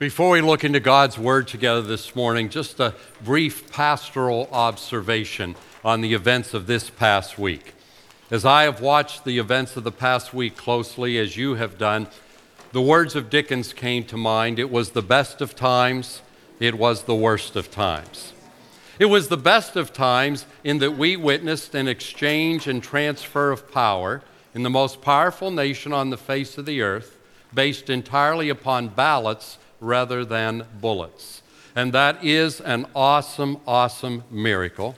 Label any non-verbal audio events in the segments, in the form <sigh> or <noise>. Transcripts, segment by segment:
Before we look into God's Word together this morning, just a brief pastoral observation on the events of this past week. As I have watched the events of the past week closely, as you have done, the words of Dickens came to mind. It was the best of times, it was the worst of times. It was the best of times in that we witnessed an exchange and transfer of power in the most powerful nation on the face of the earth, based entirely upon ballots rather than bullets. And that is an awesome, awesome miracle.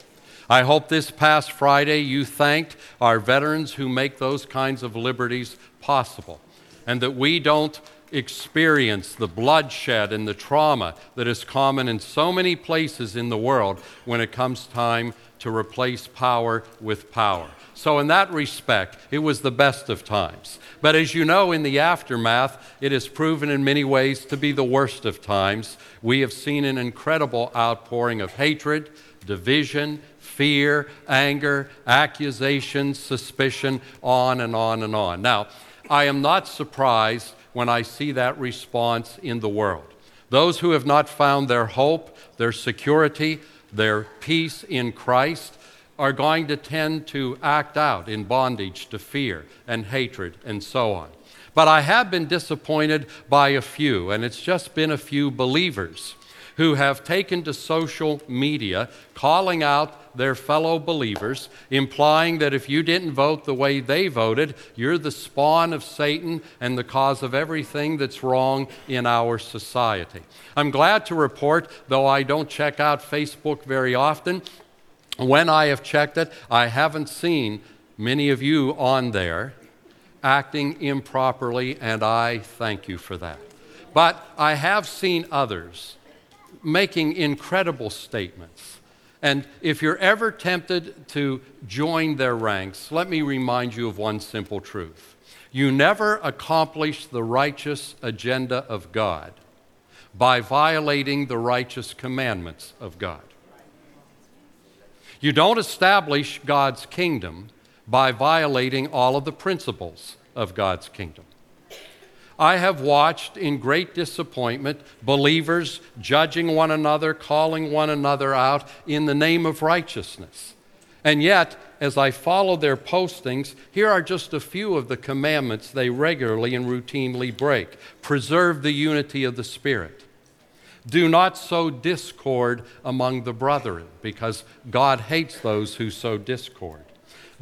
I hope this past Friday you thanked our veterans who make those kinds of liberties possible, and that we don't experience the bloodshed and the trauma that is common in so many places in the world when it comes time to replace power with power. So, in that respect, it was the best of times. But as you know, in the aftermath, it has proven in many ways to be the worst of times. We have seen an incredible outpouring of hatred, division, fear, anger, accusations, suspicion, on and on and on. Now, I am not surprised when I see that response in the world. Those who have not found their hope, their security, their peace in Christ are going to tend to act out in bondage to fear and hatred and so on. But I have been disappointed by a few, and it's just been a few believers who have taken to social media calling out their fellow believers, implying that if you didn't vote the way they voted, you're the spawn of Satan and the cause of everything that's wrong in our society. I'm glad to report, though I don't check out Facebook very often, when I have checked it, I haven't seen many of you on there acting improperly, and I thank you for that. But I have seen others making incredible statements. And if you're ever tempted to join their ranks, let me remind you of one simple truth. You never accomplish the righteous agenda of God by violating the righteous commandments of God. You don't establish God's kingdom by violating all of the principles of God's kingdom. I have watched in great disappointment believers judging one another, calling one another out in the name of righteousness. And yet, as I follow their postings, here are just a few of the commandments they regularly and routinely break. Preserve the unity of the Spirit. Do not sow discord among the brethren, because God hates those who sow discord.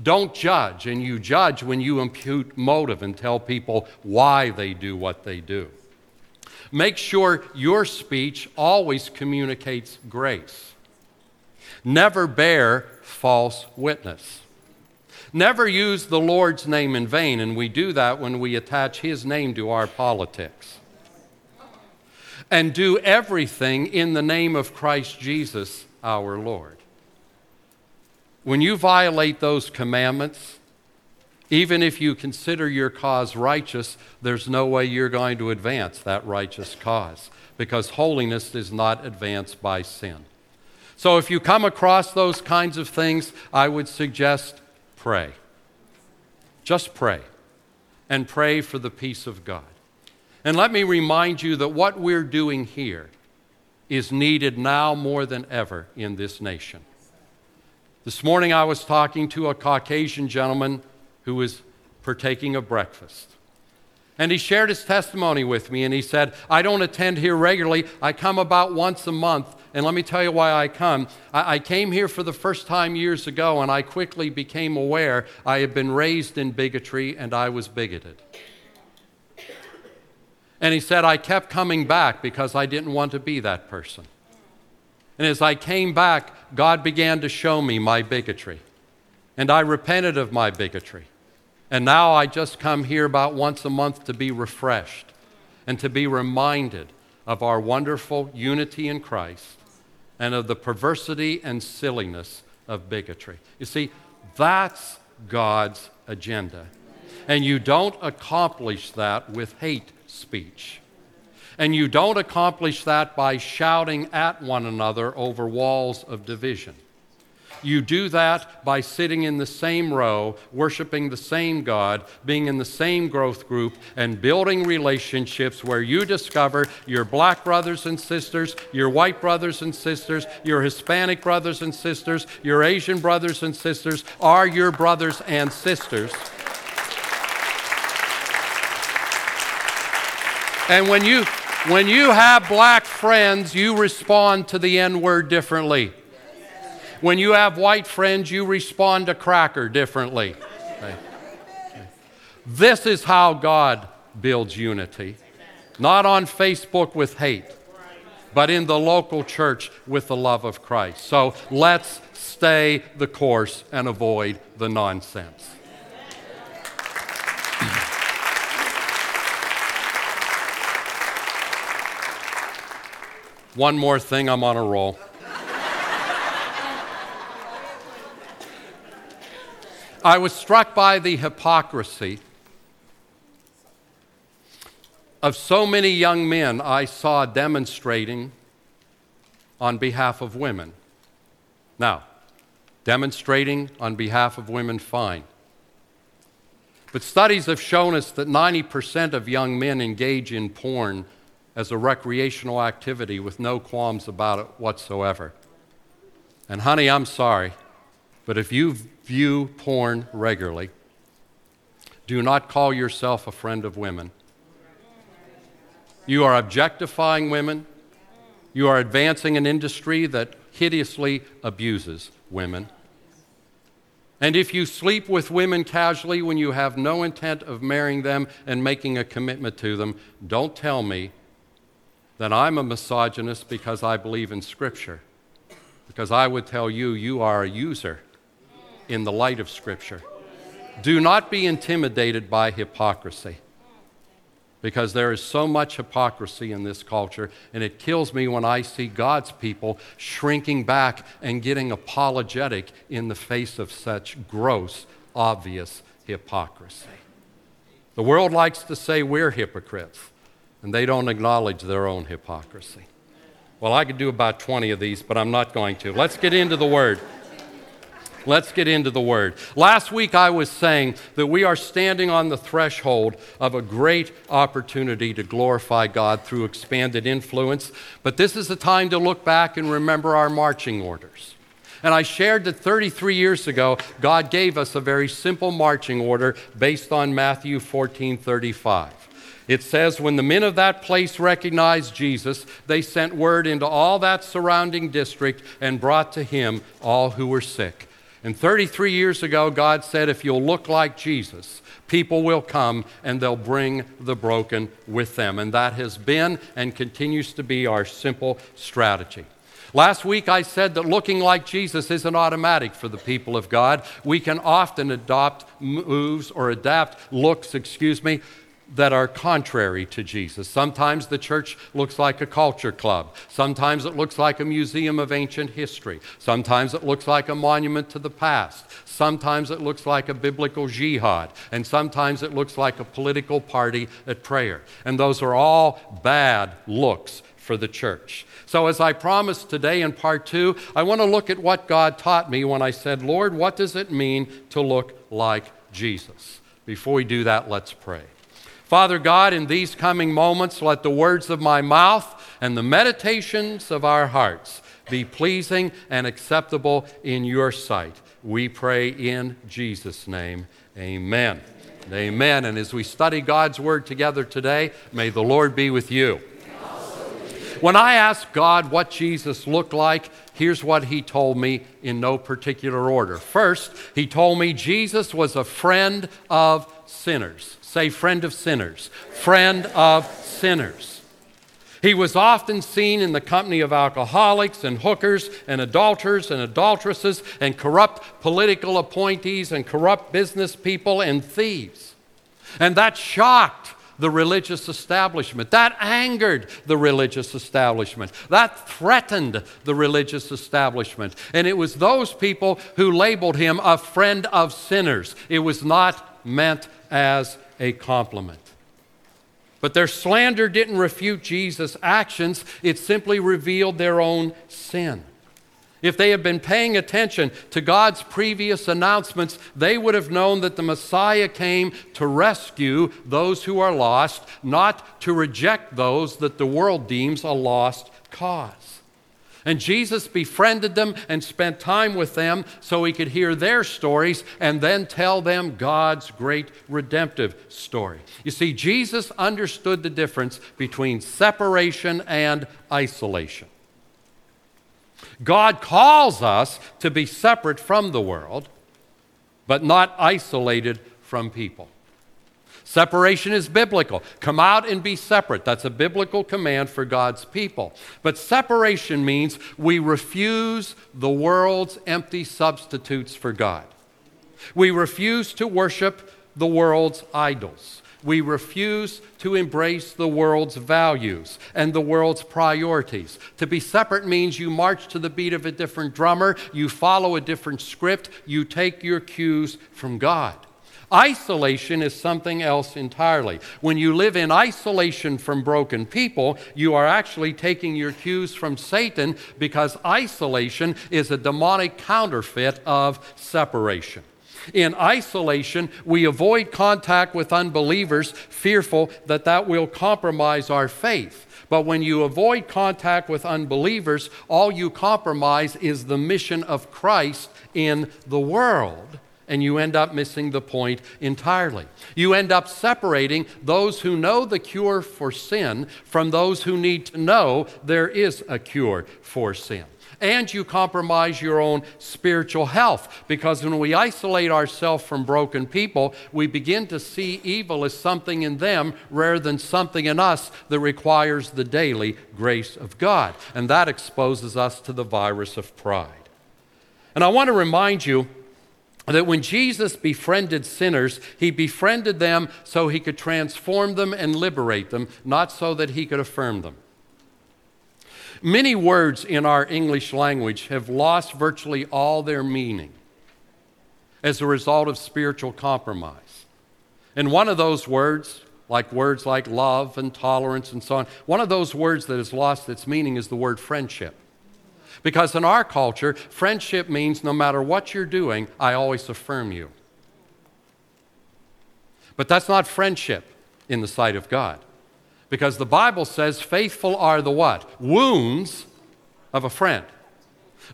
Don't judge, and you judge when you impute motive and tell people why they do what they do. Make sure your speech always communicates grace. Never bear false witness. Never use the Lord's name in vain, and we do that when we attach His name to our politics and do everything in the name of Christ Jesus our Lord. When you violate those commandments, even if you consider your cause righteous, there's no way you're going to advance that righteous cause because holiness is not advanced by sin. So if you come across those kinds of things, I would suggest pray. Just pray. And pray for the peace of God. And let me remind you that what we're doing here is needed now more than ever in this nation. This morning I was talking to a Caucasian gentleman who was partaking of breakfast. And he shared his testimony with me, and he said, I don't attend here regularly. I come about once a month. And let me tell you why I come. I, I, came here for the first time years ago, and I quickly became aware I had been raised in bigotry and I was bigoted. And he said, I kept coming back because I didn't want to be that person. And as I came back, God began to show me my bigotry. And I repented of my bigotry. And now I just come here about once a month to be refreshed and to be reminded of our wonderful unity in Christ and of the perversity and silliness of bigotry. You see, that's God's agenda. And you don't accomplish that with hate speech. And you don't accomplish that by shouting at one another over walls of division. You do that by sitting in the same row, worshiping the same God, being in the same growth group, and building relationships where you discover your black brothers and sisters, your white brothers and sisters, your Hispanic brothers and sisters, your Asian brothers and sisters are your brothers and sisters. And when you, when you have black friends, you respond to the N word differently. When you have white friends, you respond to cracker differently. Okay. This is how God builds unity. Not on Facebook with hate, but in the local church with the love of Christ. So let's stay the course and avoid the nonsense. One more thing, I'm on a roll. I was struck by the hypocrisy of so many young men I saw demonstrating on behalf of women. Now, demonstrating on behalf of women, fine. But studies have shown us that 90% of young men engage in porn as a recreational activity with no qualms about it whatsoever. And, honey, I'm sorry, but if you view porn regularly, do not call yourself a friend of women. You are objectifying women. You are advancing an industry that hideously abuses women. And if you sleep with women casually when you have no intent of marrying them and making a commitment to them, don't tell me that I'm a misogynist because I believe in Scripture. Because I would tell you, you are a user in the light of Scripture. Do not be intimidated by hypocrisy because there is so much hypocrisy in this culture, and it kills me when I see God's people shrinking back and getting apologetic in the face of such gross, obvious hypocrisy. The world likes to say we're hypocrites and they don't acknowledge their own hypocrisy. Well, I could do about 20 of these, but I'm not going to. Let's get into the Word. Let's get into the Word. Last week I was saying that we are standing on the threshold of a great opportunity to glorify God through expanded influence, but this is the time to look back and remember our marching orders. And I shared that 33 years ago, God gave us a very simple marching order based on Matthew 14 35. It says, When the men of that place recognized Jesus, they sent word into all that surrounding district and brought to him all who were sick. And 33 years ago, God said, If you'll look like Jesus, people will come and they'll bring the broken with them. And that has been and continues to be our simple strategy. Last week I said that looking like Jesus isn't automatic for the people of God. We can often adopt moves or adapt looks, excuse me, that are contrary to Jesus. Sometimes the church looks like a culture club. Sometimes it looks like a museum of ancient history. Sometimes it looks like a monument to the past. Sometimes it looks like a biblical jihad. And sometimes it looks like a political party at prayer. And those are all bad looks for the church. So, as I promised today in part two, I want to look at what God taught me when I said, Lord, what does it mean to look like Jesus? Before we do that, let's pray. Father God, in these coming moments, let the words of my mouth and the meditations of our hearts be pleasing and acceptable in your sight. We pray in Jesus' name. Amen. Amen. And as we study God's word together today, may the Lord be with you. When I asked God what Jesus looked like, here's what he told me in no particular order. First, he told me Jesus was a friend of sinners. Say, friend of sinners. Friend of sinners. He was often seen in the company of alcoholics and hookers and adulterers and adulteresses and corrupt political appointees and corrupt business people and thieves. And that shocked the religious establishment. That angered the religious establishment. That threatened the religious establishment. And it was those people who labeled him a friend of sinners. It was not meant as a compliment. But their slander didn't refute Jesus' actions, it simply revealed their own sin. If they had been paying attention to God's previous announcements, they would have known that the Messiah came to rescue those who are lost, not to reject those that the world deems a lost cause. And Jesus befriended them and spent time with them so he could hear their stories and then tell them God's great redemptive story. You see, Jesus understood the difference between separation and isolation. God calls us to be separate from the world, but not isolated from people. Separation is biblical. Come out and be separate. That's a biblical command for God's people. But separation means we refuse the world's empty substitutes for God. We refuse to worship the world's idols. We refuse to embrace the world's values and the world's priorities. To be separate means you march to the beat of a different drummer, you follow a different script, you take your cues from God. Isolation is something else entirely. When you live in isolation from broken people, you are actually taking your cues from Satan because isolation is a demonic counterfeit of separation. In isolation, we avoid contact with unbelievers, fearful that that will compromise our faith. But when you avoid contact with unbelievers, all you compromise is the mission of Christ in the world. And you end up missing the point entirely. You end up separating those who know the cure for sin from those who need to know there is a cure for sin and you compromise your own spiritual health. Because when we isolate ourselves from broken people, we begin to see evil as something in them rather than something in us that requires the daily grace of God. And that exposes us to the virus of pride. And I want to remind you that when Jesus befriended sinners, he befriended them so he could transform them and liberate them, not so that he could affirm them. Many words in our English language have lost virtually all their meaning as a result of spiritual compromise. And one of those words, like words like love and tolerance and so on, one of those words that has lost its meaning is the word friendship. Because in our culture, friendship means no matter what you're doing, I always affirm you. But that's not friendship in the sight of God. Because the Bible says faithful are the what? Wounds of a friend.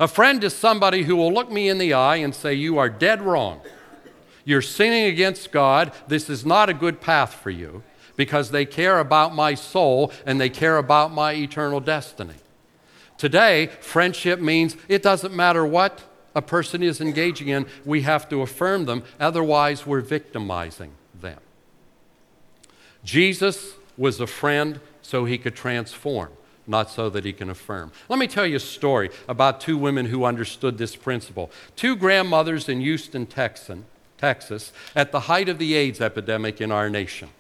A friend is somebody who will look me in the eye and say, You are dead wrong. You're sinning against God. This is not a good path for you because they care about my soul and they care about my eternal destiny. Today, friendship means it doesn't matter what a person is engaging in, we have to affirm them, otherwise, we're victimizing them. Jesus was a friend so he could transform, not so that he can affirm. Let me tell you a story about two women who understood this principle. Two grandmothers in Houston, Texan, Texas, at the height of the AIDS epidemic in our nation.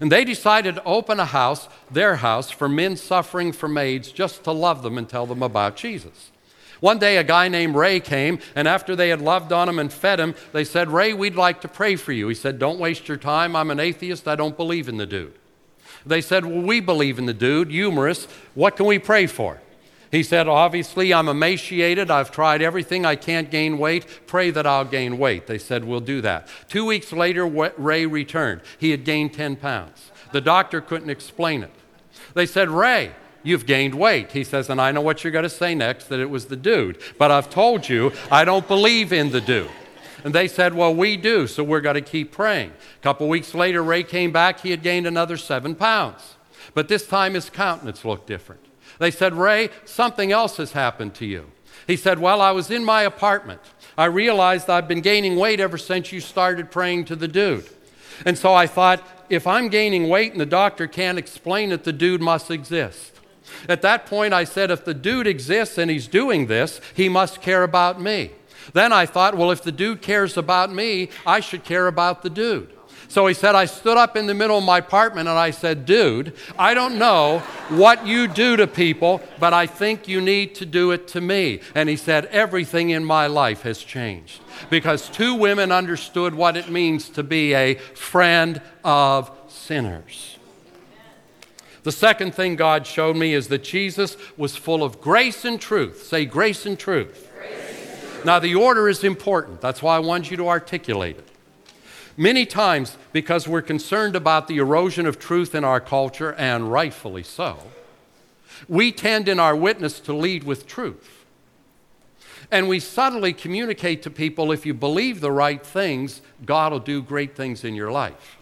And they decided to open a house, their house, for men suffering from AIDS just to love them and tell them about Jesus. One day, a guy named Ray came, and after they had loved on him and fed him, they said, Ray, we'd like to pray for you. He said, Don't waste your time. I'm an atheist. I don't believe in the dude. They said, Well, we believe in the dude, humorous. What can we pray for? He said, Obviously, I'm emaciated. I've tried everything. I can't gain weight. Pray that I'll gain weight. They said, We'll do that. Two weeks later, Ray returned. He had gained 10 pounds. The doctor couldn't explain it. They said, Ray, you've gained weight. He says, And I know what you're going to say next that it was the dude. But I've told you, I don't believe in the dude. And they said, Well, we do, so we're going to keep praying. A couple weeks later, Ray came back. He had gained another seven pounds. But this time his countenance looked different. They said, Ray, something else has happened to you. He said, Well, I was in my apartment. I realized I've been gaining weight ever since you started praying to the dude. And so I thought, if I'm gaining weight and the doctor can't explain it, the dude must exist. At that point, I said, if the dude exists and he's doing this, he must care about me. Then I thought, well, if the dude cares about me, I should care about the dude. So he said, I stood up in the middle of my apartment and I said, Dude, I don't know what you do to people, but I think you need to do it to me. And he said, Everything in my life has changed because two women understood what it means to be a friend of sinners. The second thing God showed me is that Jesus was full of grace and truth. Say grace and truth. Grace and truth. Now, the order is important. That's why I want you to articulate it. Many times, because we're concerned about the erosion of truth in our culture, and rightfully so, we tend in our witness to lead with truth. And we subtly communicate to people if you believe the right things, God will do great things in your life.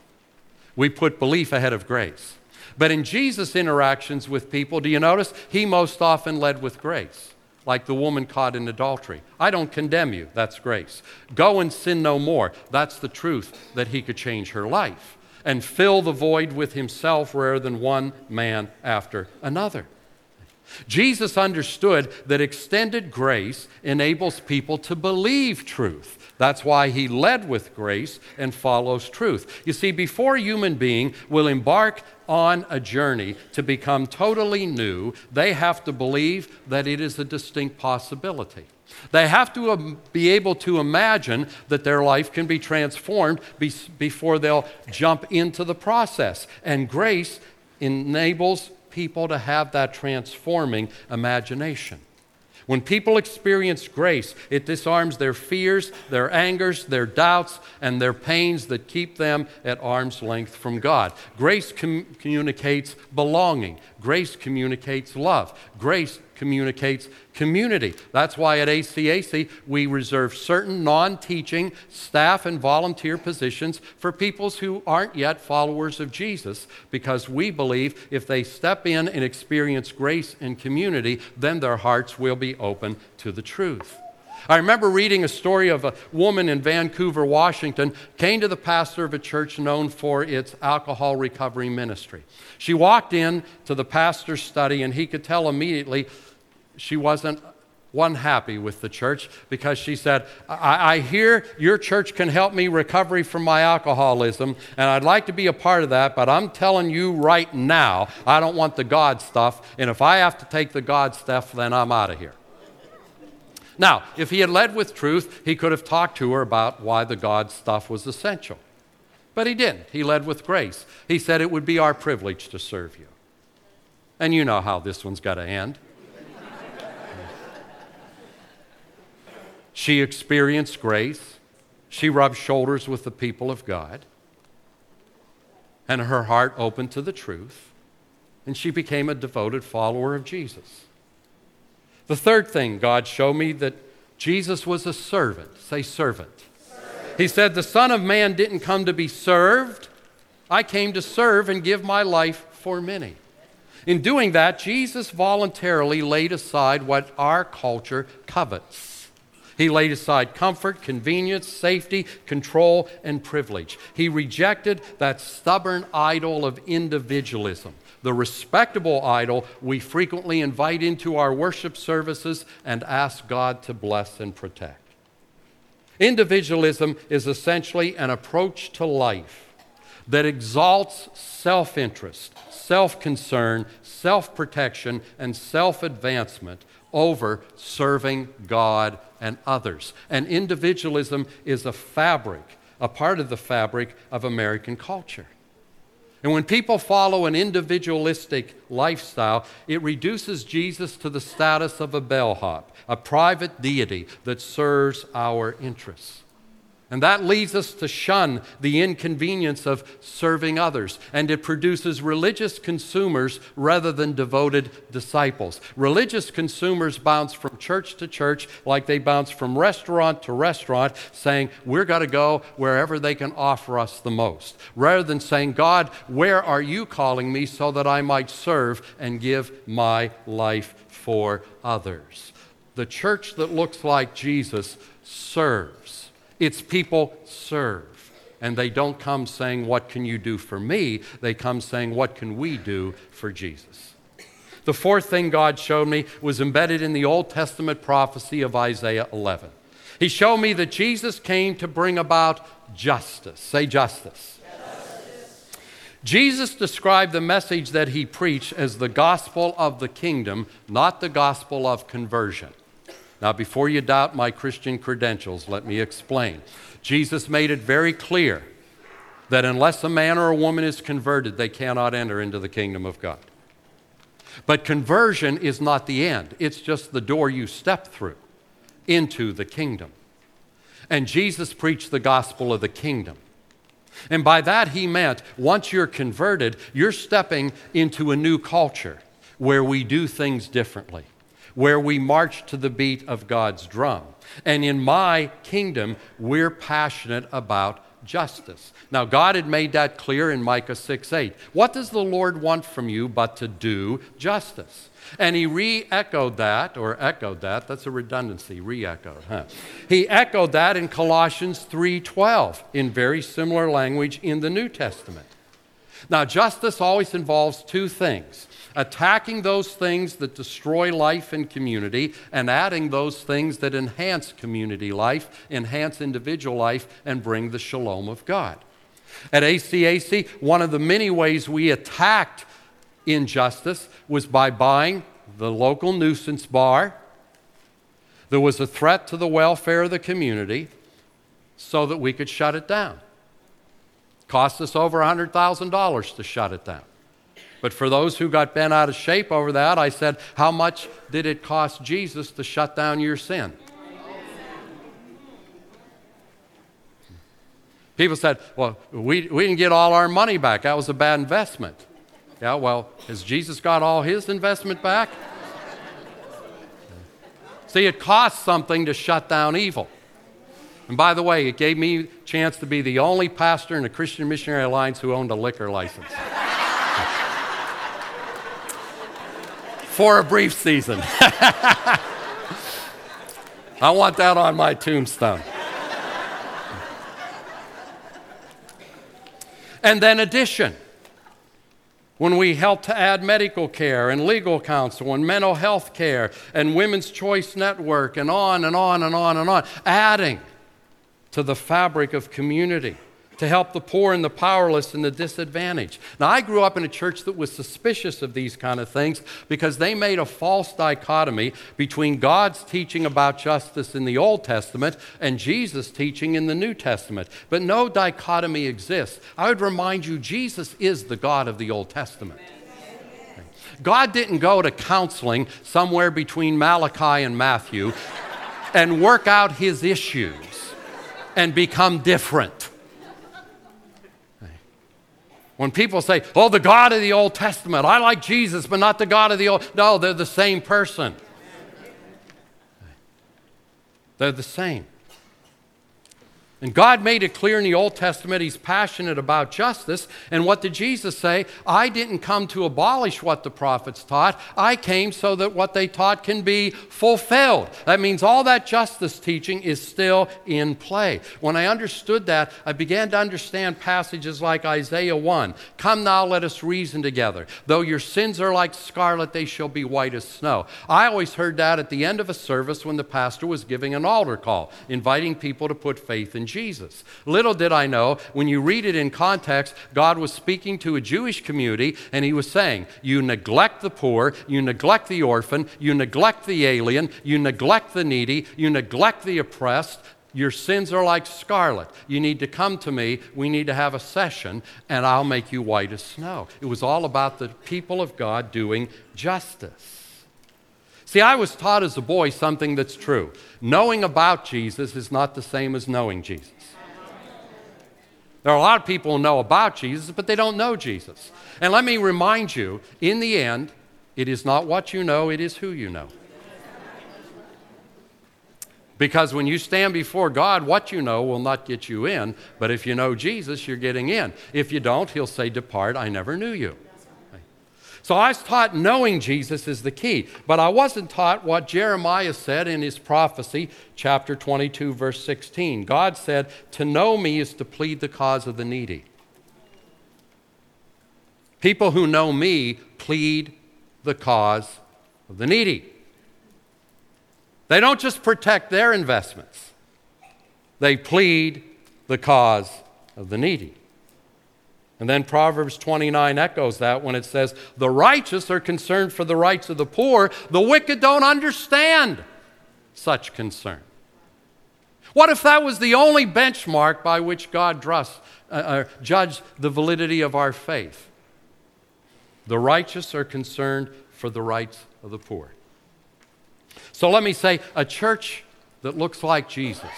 We put belief ahead of grace. But in Jesus' interactions with people, do you notice? He most often led with grace, like the woman caught in adultery. I don't condemn you, that's grace. Go and sin no more, that's the truth that he could change her life and fill the void with himself rather than one man after another. Jesus understood that extended grace enables people to believe truth. That's why he led with grace and follows truth. You see, before a human being will embark on a journey to become totally new, they have to believe that it is a distinct possibility. They have to um, be able to imagine that their life can be transformed before they'll jump into the process. And grace enables people to have that transforming imagination. When people experience grace, it disarms their fears, their angers, their doubts, and their pains that keep them at arm's length from God. Grace com- communicates belonging, grace communicates love, grace communicates community. That's why at ACAC we reserve certain non teaching staff and volunteer positions for peoples who aren't yet followers of Jesus because we believe if they step in and experience grace and community, then their hearts will be open to the truth. I remember reading a story of a woman in Vancouver, Washington, came to the pastor of a church known for its alcohol recovery ministry. She walked in to the pastor's study and he could tell immediately she wasn't one happy with the church because she said, I, I, hear your church can help me recovery from my alcoholism, and I'd like to be a part of that, but I'm telling you right now, I don't want the God stuff, and if I have to take the God stuff, then I'm out of here. Now, if he had led with truth, he could have talked to her about why the God stuff was essential. But he didn't. He led with grace. He said it would be our privilege to serve you. And you know how this one's got to end. She experienced grace. She rubbed shoulders with the people of God. And her heart opened to the truth. And she became a devoted follower of Jesus. The third thing God showed me that Jesus was a servant. Say, servant. He said, The Son of Man didn't come to be served, I came to serve and give my life for many. In doing that, Jesus voluntarily laid aside what our culture covets. He laid aside comfort, convenience, safety, control, and privilege. He rejected that stubborn idol of individualism, the respectable idol we frequently invite into our worship services and ask God to bless and protect. Individualism is essentially an approach to life that exalts self interest, self concern, self protection, and self advancement over serving God and others. And individualism is a fabric, a part of the fabric of American culture. And when people follow an individualistic lifestyle, it reduces Jesus to the status of a bellhop, a private deity that serves our interests. And that leads us to shun the inconvenience of serving others. And it produces religious consumers rather than devoted disciples. Religious consumers bounce from church to church like they bounce from restaurant to restaurant, saying, We're going to go wherever they can offer us the most. Rather than saying, God, where are you calling me so that I might serve and give my life for others? The church that looks like Jesus serves its people serve. And they don't come saying, What can you do for me? They come saying, What can we do for Jesus? The fourth thing God showed me was embedded in the Old Testament prophecy of Isaiah 11. He showed me that Jesus came to bring about justice. Say justice. justice. Jesus described the message that he preached as the gospel of the kingdom, not the gospel of conversion. Now, before you doubt my Christian credentials, let me explain. Jesus made it very clear that unless a man or a woman is converted, they cannot enter into the kingdom of God. But conversion is not the end, it's just the door you step through into the kingdom. And Jesus preached the gospel of the kingdom. And by that, he meant once you're converted, you're stepping into a new culture where we do things differently, where we march to the beat of God's drum. And in my kingdom, we're passionate about justice. Now, God had made that clear in Micah 6 8. What does the Lord want from you but to do justice? And he re echoed that, or echoed that, that's a redundancy, re echoed, huh? He echoed that in Colossians 3:12 in very similar language in the New Testament. Now, justice always involves two things attacking those things that destroy life and community, and adding those things that enhance community life, enhance individual life, and bring the shalom of God. At ACAC, one of the many ways we attacked injustice was by buying the local nuisance bar. There was a threat to the welfare of the community so that we could shut it down. Cost us over $100,000 to shut it down. But for those who got bent out of shape over that, I said, How much did it cost Jesus to shut down your sin? People said, Well, we, we didn't get all our money back. That was a bad investment. Yeah, well, has Jesus got all his investment back? See, it costs something to shut down evil. And by the way, it gave me a chance to be the only pastor in the Christian Missionary Alliance who owned a liquor license. For a brief season. <laughs> I want that on my tombstone. And then addition when we help to add medical care and legal counsel and mental health care and Women's Choice Network and on and on and on and on, adding to the fabric of community to help the poor and the powerless and the disadvantaged. Now, I grew up in a church that was suspicious of these kind of things because they made a false dichotomy between God's teaching about justice in the Old Testament and Jesus' teaching in the New Testament. But no dichotomy exists. I would remind you, Jesus is the God of the Old Testament. God didn't go to counseling somewhere between Malachi and Matthew and work out his issues and become different. When people say, oh, the God of the Old Testament, I like Jesus, but not the God of the Old. No, they're the same person. They're the same. And God made it clear in the Old Testament He's passionate about justice. And what did Jesus say? I didn't come to abolish what the prophets taught. I came so that what they taught can be fulfilled. That means all that justice teaching is still in play. When I understood that, I began to understand passages like Isaiah 1 Come now, let us reason together. Though your sins are like scarlet, they shall be white as snow. I always heard that at the end of a service when the pastor was giving an altar call, inviting people to put faith in Jesus. Little did I know, when you read it in context, God was speaking to a Jewish community and he was saying, You neglect the poor, you neglect the orphan, you neglect the alien, you neglect the needy, you neglect the oppressed. Your sins are like scarlet. You need to come to me. We need to have a session, and I'll make you white as snow. It was all about the people of God doing justice. See, I was taught as a boy something that's true. Knowing about Jesus is not the same as knowing Jesus. There are a lot of people who know about Jesus, but they don't know Jesus. And let me remind you in the end, it is not what you know, it is who you know. Because when you stand before God, what you know will not get you in, but if you know Jesus, you're getting in. If you don't, He'll say, Depart, I never knew you. So I was taught knowing Jesus is the key, but I wasn't taught what Jeremiah said in his prophecy, chapter 22, verse 16. God said, To know me is to plead the cause of the needy. People who know me plead the cause of the needy. They don't just protect their investments, they plead the cause of the needy. And then Proverbs 29 echoes that when it says, The righteous are concerned for the rights of the poor, the wicked don't understand such concern. What if that was the only benchmark by which God uh, uh, judged the validity of our faith? The righteous are concerned for the rights of the poor. So let me say a church that looks like Jesus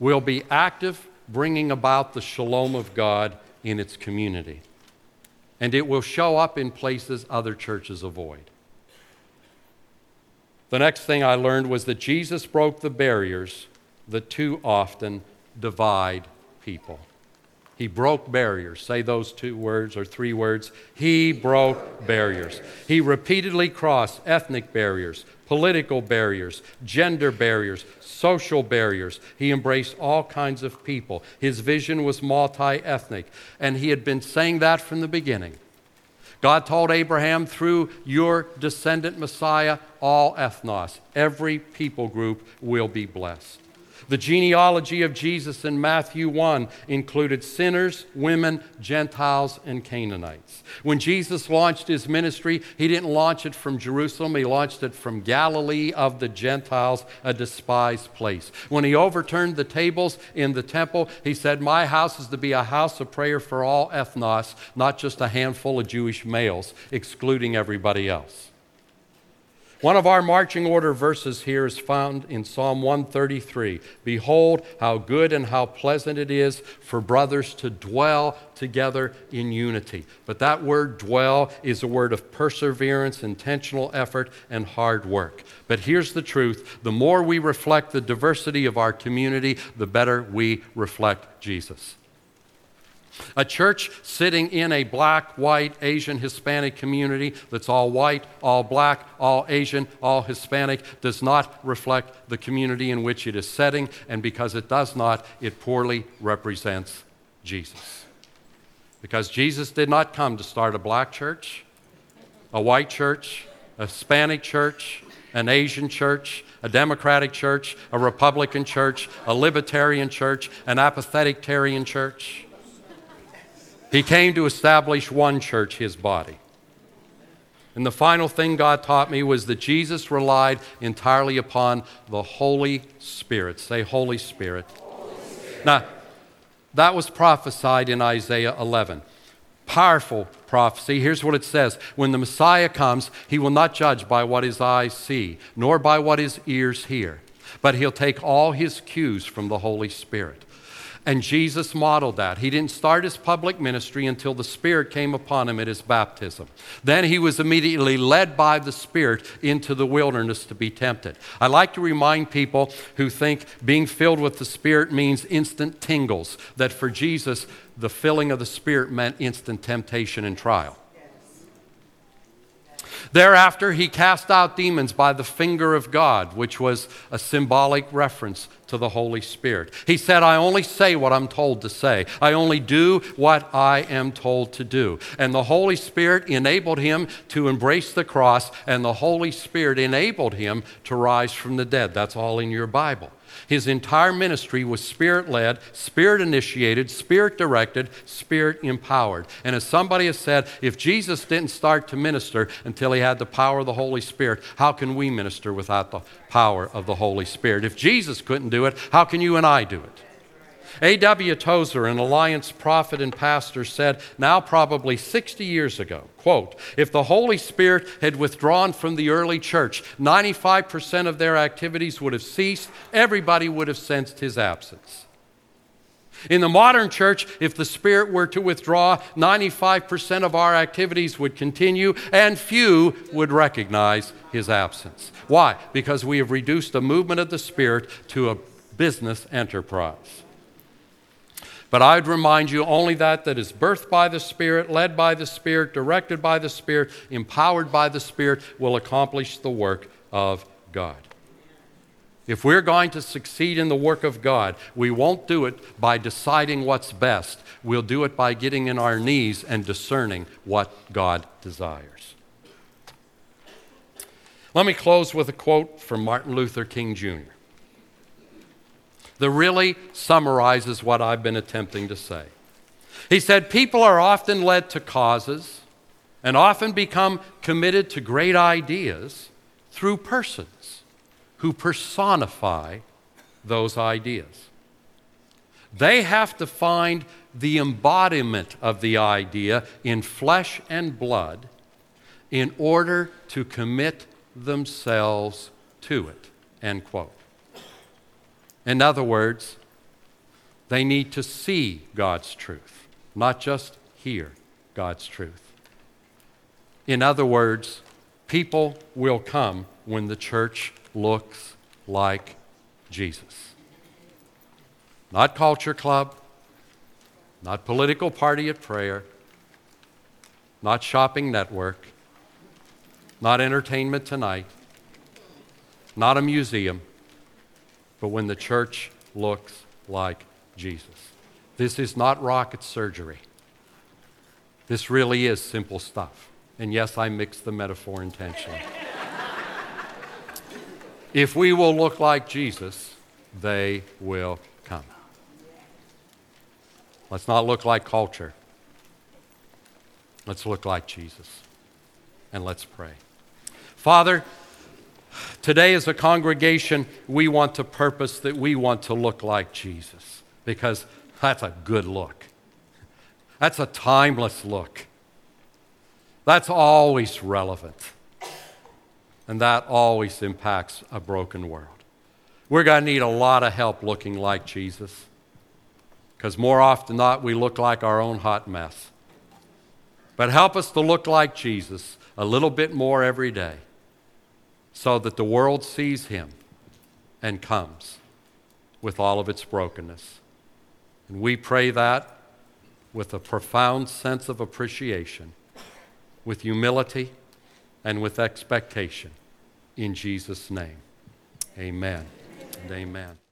will be active, bringing about the shalom of God in its community. And it will show up in places other churches avoid. The next thing I learned was that Jesus broke the barriers that too often divide people. He broke barriers. Say those two words or three words. He broke barriers. He repeatedly crossed ethnic barriers, political barriers, gender barriers, social barriers. He embraced all kinds of people. His vision was multi ethnic, and he had been saying that from the beginning. God told Abraham, through your descendant Messiah, all ethnos, every people group will be blessed. The genealogy of Jesus in Matthew 1 included sinners, women, Gentiles, and Canaanites. When Jesus launched his ministry, he didn't launch it from Jerusalem, he launched it from Galilee of the Gentiles, a despised place. When he overturned the tables in the temple, he said, My house is to be a house of prayer for all ethnos, not just a handful of Jewish males, excluding everybody else. One of our marching order verses here is found in Psalm 133. Behold, how good and how pleasant it is for brothers to dwell together in unity. But that word dwell is a word of perseverance, intentional effort, and hard work. But here's the truth the more we reflect the diversity of our community, the better we reflect Jesus. A church sitting in a black, white, Asian, Hispanic community that's all white, all black, all Asian, all Hispanic does not reflect the community in which it is setting, and because it does not, it poorly represents Jesus. Because Jesus did not come to start a black church, a white church, a Hispanic church, an Asian church, a Democratic church, a Republican church, a Libertarian church, an Apathetic-tarian church. He came to establish one church, his body. And the final thing God taught me was that Jesus relied entirely upon the Holy Spirit. Say, Holy Spirit. Holy Spirit. Now, that was prophesied in Isaiah 11. Powerful prophecy. Here's what it says When the Messiah comes, he will not judge by what his eyes see, nor by what his ears hear, but he'll take all his cues from the Holy Spirit. And Jesus modeled that. He didn't start his public ministry until the Spirit came upon him at his baptism. Then he was immediately led by the Spirit into the wilderness to be tempted. I like to remind people who think being filled with the Spirit means instant tingles, that for Jesus, the filling of the Spirit meant instant temptation and trial. Thereafter, he cast out demons by the finger of God, which was a symbolic reference to the Holy Spirit. He said, I only say what I'm told to say, I only do what I am told to do. And the Holy Spirit enabled him to embrace the cross, and the Holy Spirit enabled him to rise from the dead. That's all in your Bible. His entire ministry was spirit led, spirit initiated, spirit directed, spirit empowered. And as somebody has said, if Jesus didn't start to minister until he had the power of the Holy Spirit, how can we minister without the power of the Holy Spirit? If Jesus couldn't do it, how can you and I do it? A.W. Tozer, an Alliance prophet and pastor, said now probably 60 years ago, quote, if the Holy Spirit had withdrawn from the early church, 95% of their activities would have ceased, everybody would have sensed his absence. In the modern church, if the Spirit were to withdraw, 95% of our activities would continue, and few would recognize his absence. Why? Because we have reduced the movement of the Spirit to a business enterprise. But I'd remind you only that that is birthed by the Spirit, led by the Spirit, directed by the Spirit, empowered by the Spirit will accomplish the work of God. If we're going to succeed in the work of God, we won't do it by deciding what's best. We'll do it by getting in our knees and discerning what God desires. Let me close with a quote from Martin Luther King Jr that really summarizes what I've been attempting to say. He said, People are often led to causes and often become committed to great ideas through persons who personify those ideas. They have to find the embodiment of the idea in flesh and blood in order to commit themselves to it. End quote. In other words, they need to see God's truth, not just hear God's truth. In other words, people will come when the church looks like Jesus. Not culture club, not political party at prayer, not shopping network, not entertainment tonight, not a museum, but when the church looks like Jesus. This is not rocket surgery. This really is simple stuff. And yes, I mixed the metaphor intentionally. <laughs> if we will look like Jesus, they will come. Let's not look like culture. Let's look like Jesus. And let's pray. Father, today as a congregation, we want to purpose that we want to look like Jesus because that's a good look. That's a timeless look. That's always relevant. And that always impacts a broken world. We're going to need a lot of help looking like Jesus because more often than not, we look like our own hot mess. But help us to look like Jesus a little bit more every day so that the world sees him and comes with all of its brokenness. And we pray that with a profound sense of appreciation, with humility, and with expectation. In Jesus' name, amen and amen.